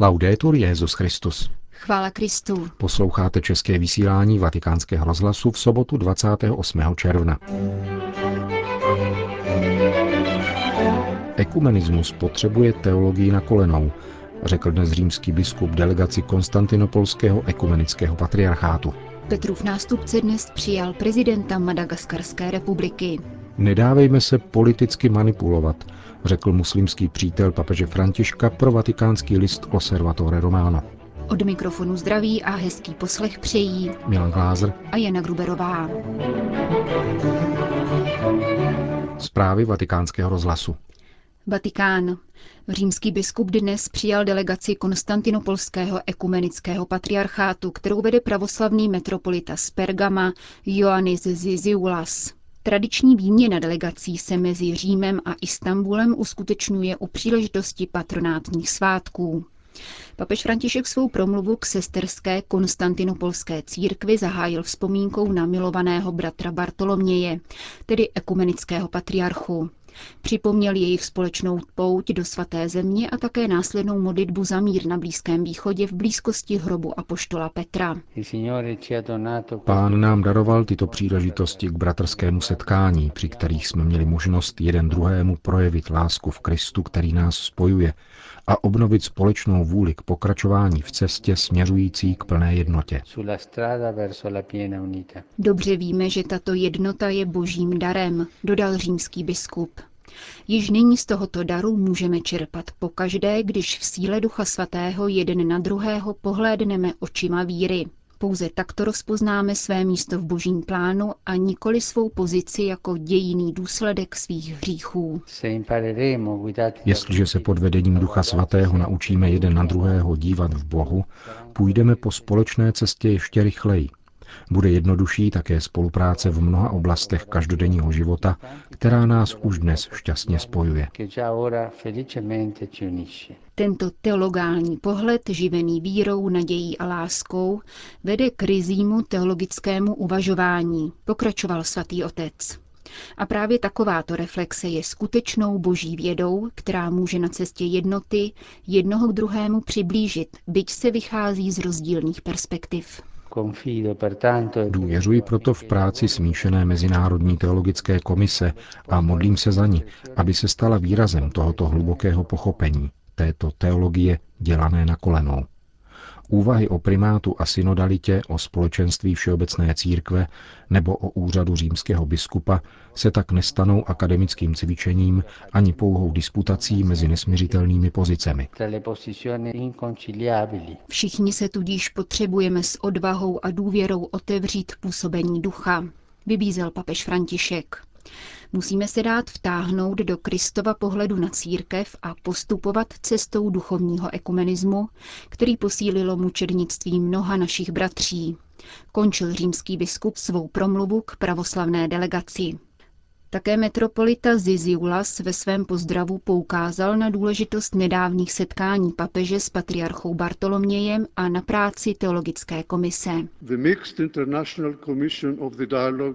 Laudetur Jezus Christus. Chvála Kristu. Posloucháte české vysílání Vatikánského rozhlasu v sobotu 28. června. Ekumenismus potřebuje teologii na kolenou, řekl dnes římský biskup delegaci Konstantinopolského ekumenického patriarchátu. Petrův nástupce dnes přijal prezidenta Madagaskarské republiky. Nedávejme se politicky manipulovat, řekl muslimský přítel papeže Františka pro vatikánský list Osservatore Romano. Od mikrofonu zdraví a hezký poslech přejí Milan Glázer a Jana Gruberová. Zprávy vatikánského rozhlasu. Vatikán. Římský biskup dnes přijal delegaci Konstantinopolského ekumenického patriarchátu, kterou vede pravoslavný metropolita z Pergama Ioannis Ziziulas. Tradiční výměna delegací se mezi Římem a Istanbulem uskutečňuje u příležitosti patronátních svátků. Papež František svou promluvu k sesterské konstantinopolské církvi zahájil vzpomínkou na milovaného bratra Bartoloměje, tedy ekumenického patriarchu. Připomněl jejich společnou pouť do svaté země a také následnou modlitbu za mír na Blízkém východě v blízkosti hrobu apoštola Petra. Pán nám daroval tyto příležitosti k bratrskému setkání, při kterých jsme měli možnost jeden druhému projevit lásku v Kristu, který nás spojuje, a obnovit společnou vůli k pokračování v cestě směřující k plné jednotě. Dobře víme, že tato jednota je božím darem, dodal římský biskup. Již nyní z tohoto daru můžeme čerpat pokaždé, když v síle Ducha Svatého jeden na druhého pohlédneme očima víry. Pouze takto rozpoznáme své místo v božím plánu a nikoli svou pozici jako dějiný důsledek svých hříchů. Jestliže se pod vedením Ducha Svatého naučíme jeden na druhého dívat v Bohu, půjdeme po společné cestě ještě rychleji. Bude jednodušší také spolupráce v mnoha oblastech každodenního života, která nás už dnes šťastně spojuje. Tento teologální pohled, živený vírou, nadějí a láskou, vede k rizímu teologickému uvažování, pokračoval svatý otec. A právě takováto reflexe je skutečnou boží vědou, která může na cestě jednoty jednoho k druhému přiblížit, byť se vychází z rozdílných perspektiv. Důvěřuji proto v práci smíšené Mezinárodní teologické komise a modlím se za ní, aby se stala výrazem tohoto hlubokého pochopení, této teologie dělané na kolenou. Úvahy o primátu a synodalitě, o společenství všeobecné církve nebo o úřadu římského biskupa se tak nestanou akademickým cvičením ani pouhou disputací mezi nesměřitelnými pozicemi. Všichni se tudíž potřebujeme s odvahou a důvěrou otevřít působení ducha, vybízel papež František. Musíme se dát vtáhnout do Kristova pohledu na církev a postupovat cestou duchovního ekumenismu, který posílilo mučednictví mnoha našich bratří. Končil římský biskup svou promluvu k pravoslavné delegaci. Také metropolita Ziziulas ve svém pozdravu poukázal na důležitost nedávných setkání papeže s patriarchou Bartolomějem a na práci teologické komise.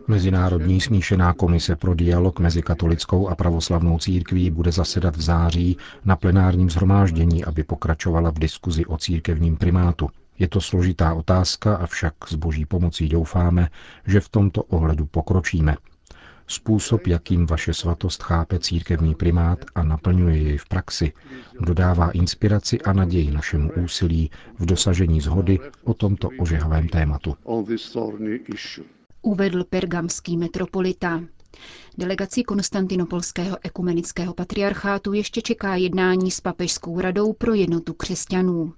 Mezinárodní smíšená komise pro dialog mezi katolickou a pravoslavnou církví bude zasedat v září na plenárním zhromáždění, aby pokračovala v diskuzi o církevním primátu. Je to složitá otázka, avšak s boží pomocí doufáme, že v tomto ohledu pokročíme, Způsob, jakým vaše svatost chápe církevní primát a naplňuje jej v praxi, dodává inspiraci a naději našemu úsilí v dosažení zhody o tomto ožehavém tématu. Uvedl pergamský metropolita. Delegaci Konstantinopolského ekumenického patriarchátu ještě čeká jednání s Papežskou radou pro jednotu křesťanů.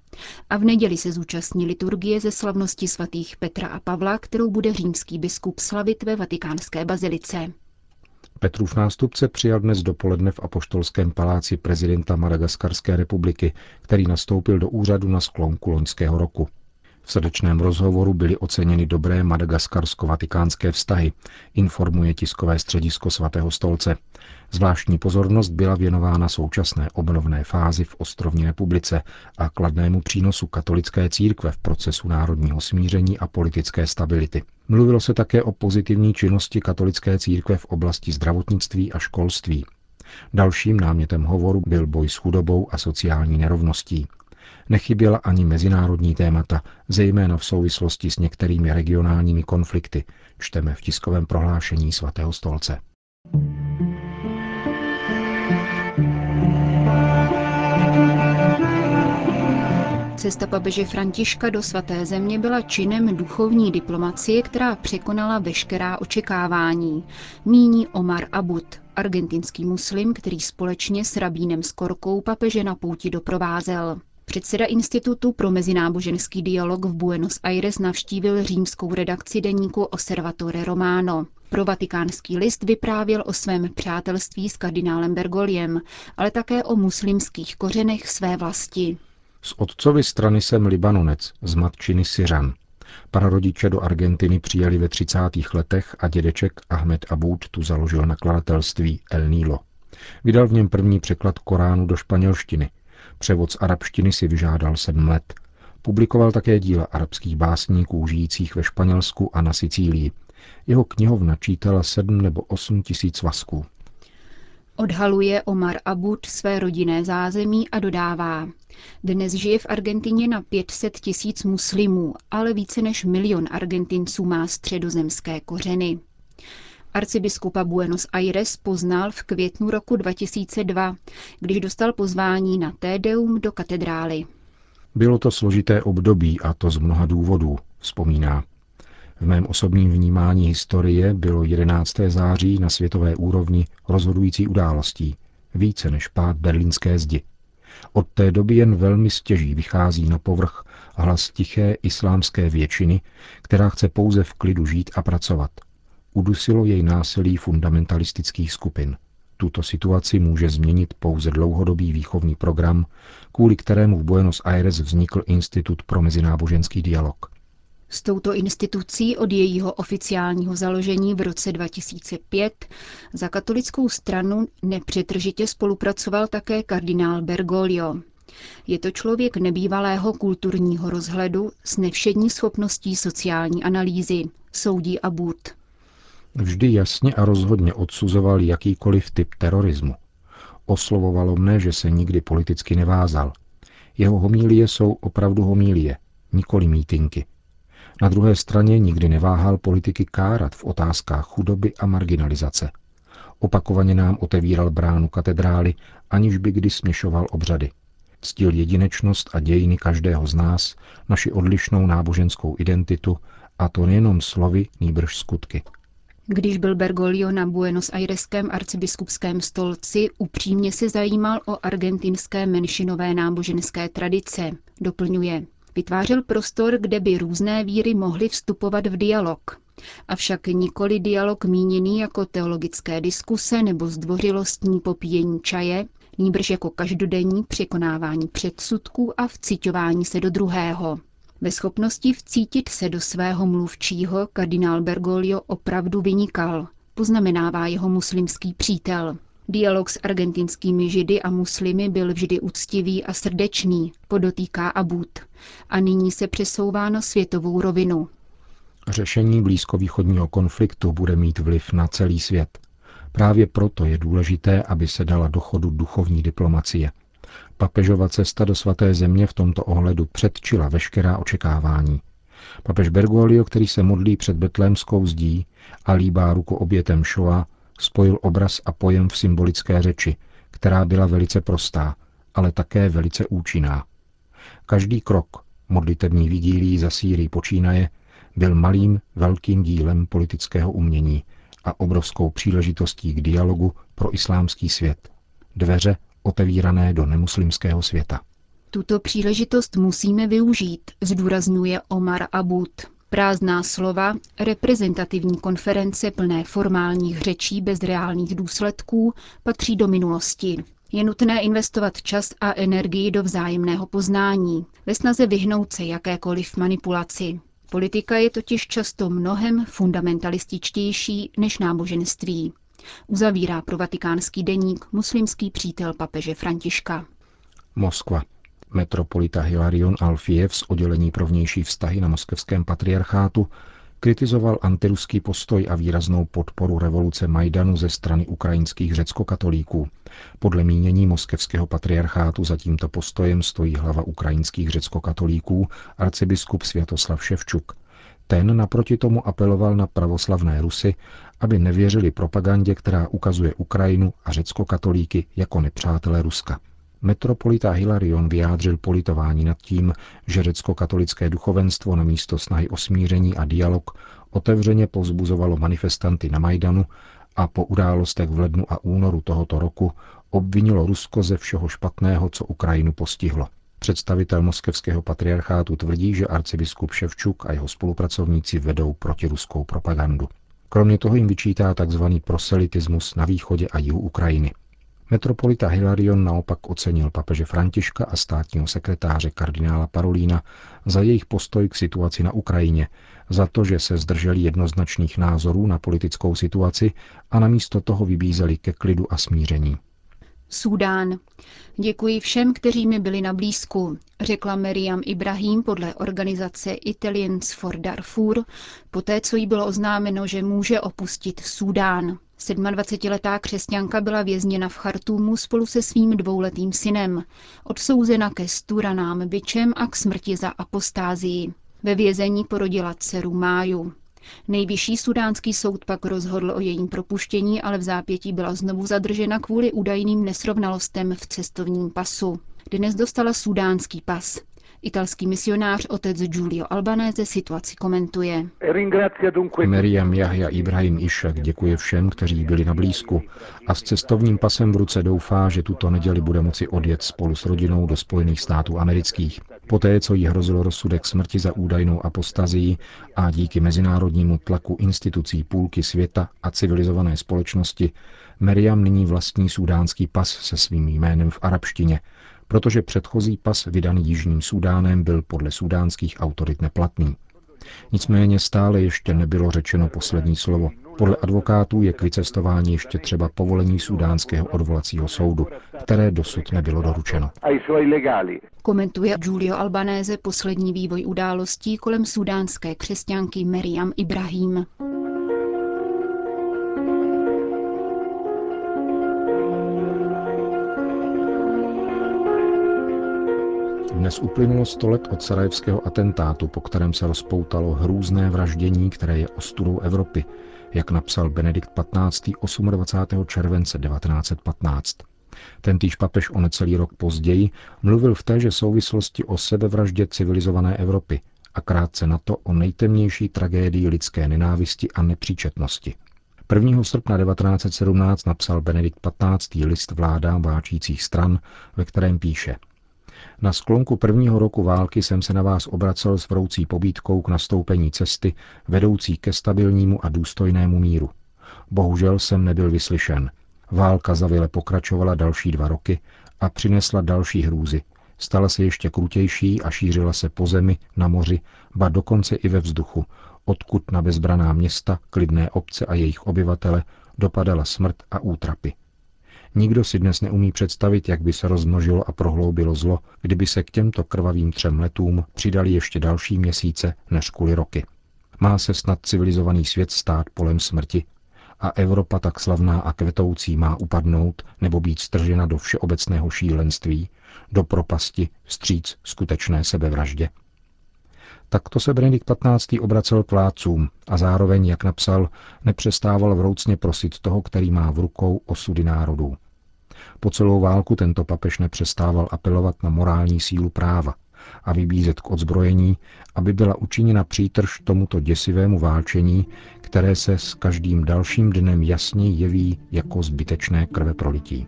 A v neděli se zúčastní liturgie ze slavnosti svatých Petra a Pavla, kterou bude římský biskup slavit ve vatikánské bazilice. Petrův nástupce přijal dnes dopoledne v Apoštolském paláci prezidenta Madagaskarské republiky, který nastoupil do úřadu na sklonku loňského roku. V srdečném rozhovoru byly oceněny dobré madagaskarsko-vatikánské vztahy, informuje tiskové středisko svatého stolce. Zvláštní pozornost byla věnována současné obnovné fázi v ostrovní republice a kladnému přínosu katolické církve v procesu národního smíření a politické stability. Mluvilo se také o pozitivní činnosti katolické církve v oblasti zdravotnictví a školství. Dalším námětem hovoru byl boj s chudobou a sociální nerovností. Nechyběla ani mezinárodní témata, zejména v souvislosti s některými regionálními konflikty, čteme v tiskovém prohlášení svatého stolce. Cesta papeže Františka do svaté země byla činem duchovní diplomacie, která překonala veškerá očekávání. Míní Omar Abud, argentinský muslim, který společně s rabínem Skorkou papeže na pouti doprovázel. Předseda Institutu pro mezináboženský dialog v Buenos Aires navštívil římskou redakci deníku Osservatore Romano. Pro vatikánský list vyprávěl o svém přátelství s kardinálem Bergoliem, ale také o muslimských kořenech své vlasti. Z otcovy strany jsem Libanonec, z matčiny Syřan. Prarodiče do Argentiny přijeli ve 30. letech a dědeček Ahmed Abud tu založil nakladatelství El Nilo. Vydal v něm první překlad Koránu do španělštiny. Převod z arabštiny si vyžádal sedm let. Publikoval také díla arabských básníků žijících ve Španělsku a na Sicílii. Jeho knihovna čítala sedm nebo osm tisíc vasků. Odhaluje Omar Abud své rodinné zázemí a dodává. Dnes žije v Argentině na 500 tisíc muslimů, ale více než milion Argentinců má středozemské kořeny. Arcibiskupa Buenos Aires poznal v květnu roku 2002, když dostal pozvání na Tédeum do katedrály. Bylo to složité období a to z mnoha důvodů, vzpomíná. V mém osobním vnímání historie bylo 11. září na světové úrovni rozhodující událostí, více než pád berlínské zdi. Od té doby jen velmi stěží vychází na povrch hlas tiché islámské většiny, která chce pouze v klidu žít a pracovat. Udusilo jej násilí fundamentalistických skupin. Tuto situaci může změnit pouze dlouhodobý výchovný program, kvůli kterému v Buenos Aires vznikl Institut pro mezináboženský dialog. S touto institucí od jejího oficiálního založení v roce 2005 za katolickou stranu nepřetržitě spolupracoval také kardinál Bergoglio. Je to člověk nebývalého kulturního rozhledu s nevšední schopností sociální analýzy, soudí Abud. Vždy jasně a rozhodně odsuzoval jakýkoliv typ terorismu. Oslovovalo mne, že se nikdy politicky nevázal. Jeho homílie jsou opravdu homílie, nikoli mítinky. Na druhé straně nikdy neváhal politiky kárat v otázkách chudoby a marginalizace. Opakovaně nám otevíral bránu katedrály, aniž by kdy směšoval obřady. Ctil jedinečnost a dějiny každého z nás, naši odlišnou náboženskou identitu, a to nejenom slovy, nýbrž skutky. Když byl Bergoglio na Buenos Aireském arcibiskupském stolci, upřímně se zajímal o argentinské menšinové náboženské tradice. Doplňuje, Vytvářel prostor, kde by různé víry mohly vstupovat v dialog. Avšak nikoli dialog míněný jako teologické diskuse nebo zdvořilostní popíjení čaje, nýbrž jako každodenní překonávání předsudků a vciťování se do druhého. Ve schopnosti vcítit se do svého mluvčího kardinál Bergoglio opravdu vynikal, poznamenává jeho muslimský přítel. Dialog s argentinskými židy a muslimy byl vždy úctivý a srdečný, podotýká Abud. A nyní se přesouvá na světovou rovinu. Řešení blízkovýchodního konfliktu bude mít vliv na celý svět. Právě proto je důležité, aby se dala do chodu duchovní diplomacie. Papežova cesta do svaté země v tomto ohledu předčila veškerá očekávání. Papež Bergoglio, který se modlí před betlémskou zdí a líbá ruku obětem Shoa, spojil obraz a pojem v symbolické řeči, která byla velice prostá, ale také velice účinná. Každý krok, modlitební vigílí za Sýrii počínaje, byl malým, velkým dílem politického umění a obrovskou příležitostí k dialogu pro islámský svět. Dveře otevírané do nemuslimského světa. Tuto příležitost musíme využít, zdůrazňuje Omar Abud. Prázdná slova, reprezentativní konference plné formálních řečí bez reálných důsledků patří do minulosti. Je nutné investovat čas a energii do vzájemného poznání, ve snaze vyhnout se jakékoliv manipulaci. Politika je totiž často mnohem fundamentalističtější než náboženství. Uzavírá pro vatikánský deník muslimský přítel papeže Františka. Moskva. Metropolita Hilarion Alfiev z oddělení pro vnější vztahy na moskevském patriarchátu kritizoval antiruský postoj a výraznou podporu revoluce Majdanu ze strany ukrajinských řeckokatolíků. Podle mínění moskevského patriarchátu za tímto postojem stojí hlava ukrajinských řeckokatolíků, arcibiskup Světoslav Ševčuk. Ten naproti tomu apeloval na pravoslavné Rusy, aby nevěřili propagandě, která ukazuje Ukrajinu a řeckokatolíky jako nepřátele Ruska. Metropolita Hilarion vyjádřil politování nad tím, že řecko-katolické duchovenstvo na místo snahy o smíření a dialog otevřeně pozbuzovalo manifestanty na Majdanu a po událostech v lednu a únoru tohoto roku obvinilo Rusko ze všeho špatného, co Ukrajinu postihlo. Představitel moskevského patriarchátu tvrdí, že arcibiskup Ševčuk a jeho spolupracovníci vedou protiruskou propagandu. Kromě toho jim vyčítá tzv. proselitismus na východě a jihu Ukrajiny. Metropolita Hilarion naopak ocenil papeže Františka a státního sekretáře kardinála Parolína za jejich postoj k situaci na Ukrajině, za to, že se zdrželi jednoznačných názorů na politickou situaci a namísto toho vybízeli ke klidu a smíření. Súdán. Děkuji všem, kteří mi byli na blízku, řekla Meriam Ibrahim podle organizace Italians for Darfur, poté co jí bylo oznámeno, že může opustit Súdán. 27-letá křesťanka byla vězněna v Chartúmu spolu se svým dvouletým synem, odsouzena ke sturanám byčem a k smrti za apostázii. Ve vězení porodila dceru Máju. Nejvyšší sudánský soud pak rozhodl o jejím propuštění, ale v zápětí byla znovu zadržena kvůli údajným nesrovnalostem v cestovním pasu. Dnes dostala sudánský pas. Italský misionář otec Giulio Albanese situaci komentuje. Meriam Jahja Ibrahim Išek děkuje všem, kteří byli na blízku a s cestovním pasem v ruce doufá, že tuto neděli bude moci odjet spolu s rodinou do Spojených států amerických. Poté, co jí hrozil rozsudek smrti za údajnou apostazii a díky mezinárodnímu tlaku institucí půlky světa a civilizované společnosti, Meriam nyní vlastní sudánský pas se svým jménem v arabštině, protože předchozí pas vydaný Jižním Súdánem byl podle sudánských autorit neplatný. Nicméně stále ještě nebylo řečeno poslední slovo. Podle advokátů je k vycestování ještě třeba povolení sudánského odvolacího soudu, které dosud nebylo doručeno. Komentuje Giulio Albanese poslední vývoj událostí kolem sudánské křesťanky Meriam Ibrahim. Dnes uplynulo 100 let od sarajevského atentátu, po kterém se rozpoutalo hrůzné vraždění, které je ostudou Evropy, jak napsal Benedikt XV. 28. července 1915. Tentýž papež o necelý rok později mluvil v téže souvislosti o sebevraždě civilizované Evropy a krátce na to o nejtemnější tragédii lidské nenávisti a nepříčetnosti. 1. srpna 1917 napsal Benedikt XV. list vládám váčících stran, ve kterém píše – na sklonku prvního roku války jsem se na vás obracel s vroucí pobídkou k nastoupení cesty, vedoucí ke stabilnímu a důstojnému míru. Bohužel jsem nebyl vyslyšen. Válka zavile pokračovala další dva roky a přinesla další hrůzy. Stala se ještě krutější a šířila se po zemi, na moři, ba dokonce i ve vzduchu, odkud na bezbraná města, klidné obce a jejich obyvatele dopadala smrt a útrapy. Nikdo si dnes neumí představit, jak by se rozmnožilo a prohloubilo zlo, kdyby se k těmto krvavým třem letům přidali ještě další měsíce než kvůli roky. Má se snad civilizovaný svět stát polem smrti a Evropa tak slavná a kvetoucí má upadnout nebo být stržena do všeobecného šílenství, do propasti, vstříc skutečné sebevraždě. Takto se Benedikt XV. obracel k vládcům a zároveň, jak napsal, nepřestával vroucně prosit toho, který má v rukou osudy národů. Po celou válku tento papež nepřestával apelovat na morální sílu práva a vybízet k odzbrojení, aby byla učiněna přítrž tomuto děsivému válčení, které se s každým dalším dnem jasně jeví jako zbytečné krve prolití.